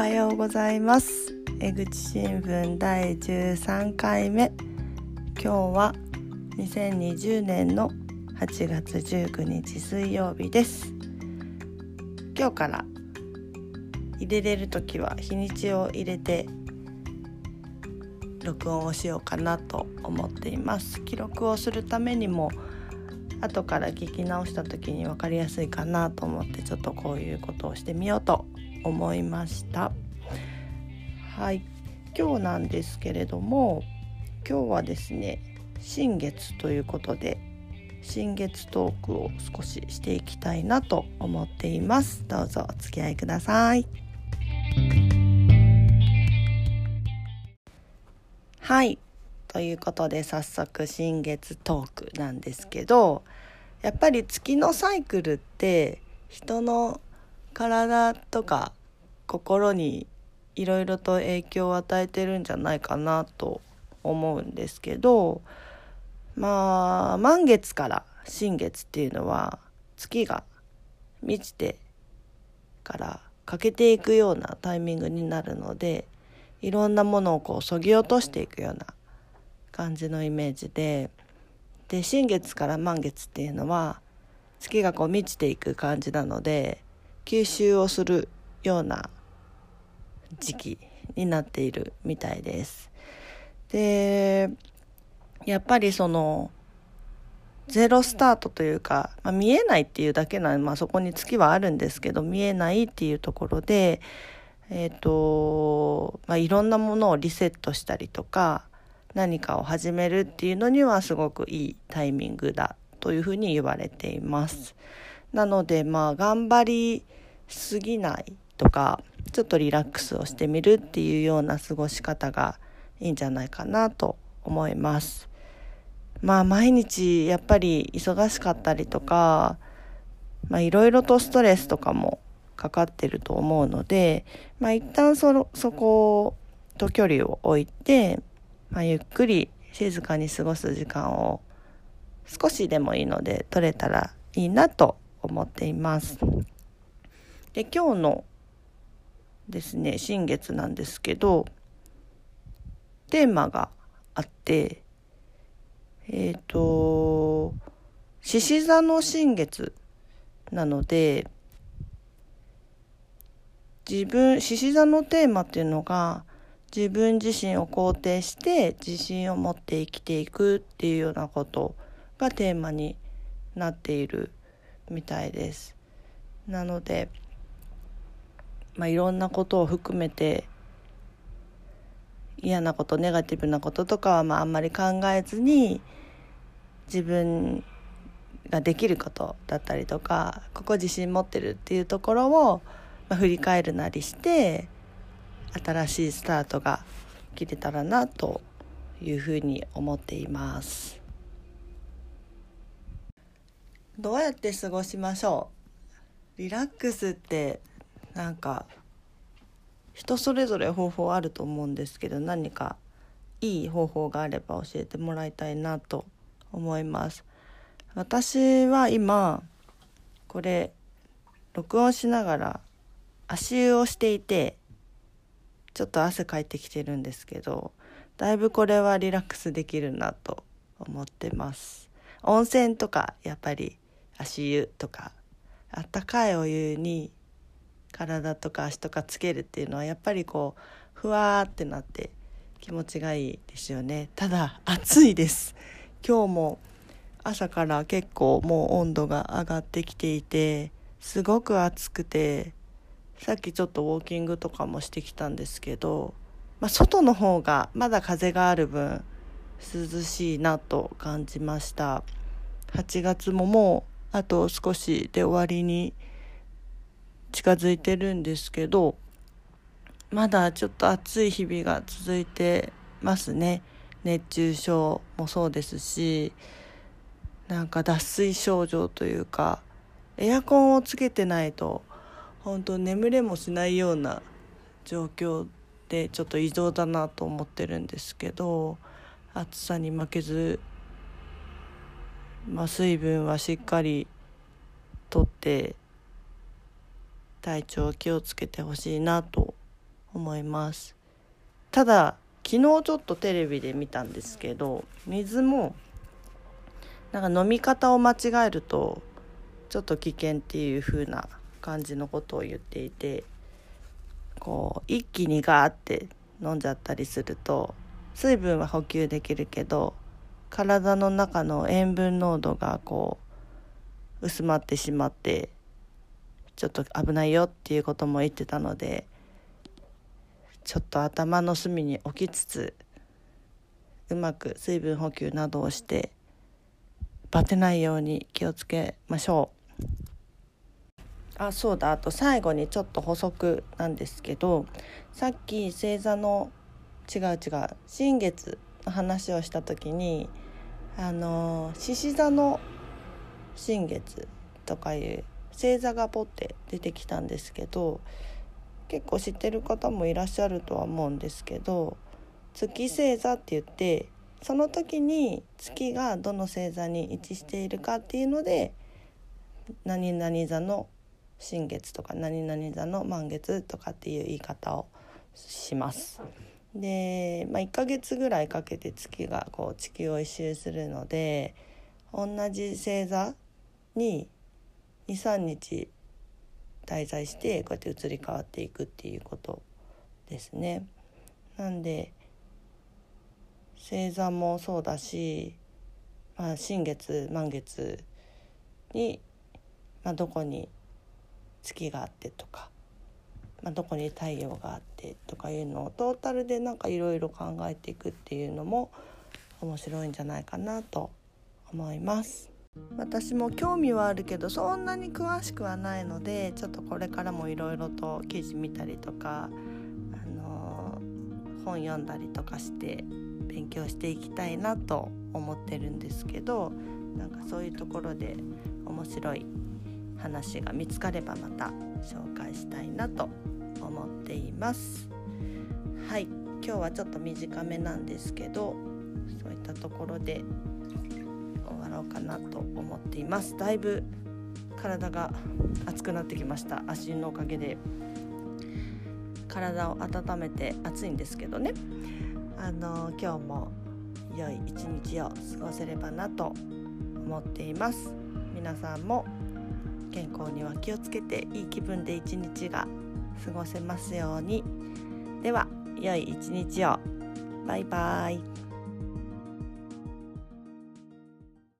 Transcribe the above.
はようございます。江口新聞第13回目。今日は2020年の8月19日水曜日です。今日から入れれる時は日にちを入れて録音をしようかなと思っています。記録をするためにも後から聞き直した時に分かりやすいかなと思ってちょっとこういうことをしてみようと思いました。はい。今日なんですけれども今日はですね新月ということで新月トークを少ししていきたいなと思っています。どうぞお付き合いください。はい。ということで早速新月トークなんですけどやっぱり月のサイクルって人の体とか心にいろいろと影響を与えてるんじゃないかなと思うんですけどまあ満月から新月っていうのは月が満ちてから欠けていくようなタイミングになるのでいろんなものをこうそぎ落としていくような感じのイメージでで新月から満月っていうのは月がこう満ちていく感じなので吸収をするような時期になっているみたいです。でやっぱりそのゼロスタートというか、まあ、見えないっていうだけなまあ、そこに月はあるんですけど見えないっていうところで、えーとまあ、いろんなものをリセットしたりとか何かを始めるっていうのにはすごくいいタイミングだというふうに言われています。なのでまあ頑張りすぎないとかちょっとリラックスをしてみるっていうような過ごし方がいいんじゃないかなと思います。まあ毎日やっぱり忙しかったりとか、まあいろいろとストレスとかもかかってると思うので、まあ一旦そそこと距離を置いて、まあゆっくり静かに過ごす時間を少しでもいいので取れたらいいなと思っています。で今日のですね新月なんですけどテーマがあってえっ、ー、と獅子座の新月なので自分獅子座のテーマっていうのが自分自身を肯定して自信を持って生きていくっていうようなことがテーマになっているみたいです。なのでまあ、いろんなことを含めて嫌なことネガティブなこととかはまああんまり考えずに自分ができることだったりとかここ自信持ってるっていうところを、まあ、振り返るなりして新しいスタートが切れたらなというふうに思っています。どうやって過ごしましょう？リラックスってなんか人それぞれ方法あると思うんですけど何かいい方法があれば教えてもらいたいなと思います。私は今これ録音しながら足湯をしていてちょっと汗かいてきてるんですけどだいぶこれはリラックスできるなと思ってます。温泉とかやっぱり足湯とかあったかいお湯に体とか足とかつけるっていうのはやっぱりこうふわーってなって気持ちがいいですよね。ただ暑いです。今日も朝から結構もう温度が上がってきていてすごく暑くてさっきちょっとウォーキングとかもしてきたんですけど、まあ、外の方がまだ風がある分涼しいなと感じました。8月ももうあと少しで終わりに近づいてるんですけどまだちょっと暑い日々が続いてますね。熱中症もそうですしなんか脱水症状というかエアコンをつけてないと本当眠れもしないような状況でちょっと異常だなと思ってるんですけど暑さに負けず、まあ、水分はしっかりとって体調気をつけてほしいなと思います。ただ昨日ちょっとテレビで見たんですけど水もなんか飲み方を間違えるとちょっと危険っていう風な感じのことを言っていてこう一気にガーって飲んじゃったりすると水分は補給できるけど体の中の塩分濃度がこう薄まってしまってちょっと危ないよっていうことも言ってたのでちょっと頭の隅に置きつつうまく水分補給などをしてバテないように気をつけましょう。あそうだ。あと最後にちょっと補足なんですけどさっき星座の違う違う新月の話をした時にあの獅子座の新月とかいう星座がポッて出てきたんですけど結構知ってる方もいらっしゃるとは思うんですけど月星座って言ってその時に月がどの星座に位置しているかっていうので何々座の新月とか何々座の満月とかっていう言い方をします。で、まあ、1ヶ月ぐらいかけて月がこう地球を一周するので同じ星座に23日滞在してこうやって移り変わっていくっていうことですね。なんで星座もそうだし、まあ、新月満月に、まあ、どこに月があってとか、まあ、どこに太陽があってとかいうのをトータルでなんかいろいろ考えていくっていうのも面白いんじゃないかなと思います。私も興味はあるけどそんなに詳しくはないのでちょっとこれからもいろいろと記事見たりとか、あのー、本読んだりとかして勉強していきたいなと思ってるんですけどなんかそういうところで面白い話が見つかればまた紹介したいなと思っています。はい今日はちょっと短めなんですけどそういったところで終わろうかなと思っています。だいぶ体が熱くなってきました。足のおかげで。体を温めて暑いんですけどね。あの今日も良い一日を過ごせればなと思っています。皆さんも健康には気をつけていい気分で一日が過ごせますように。では良い一日を。バイバイ。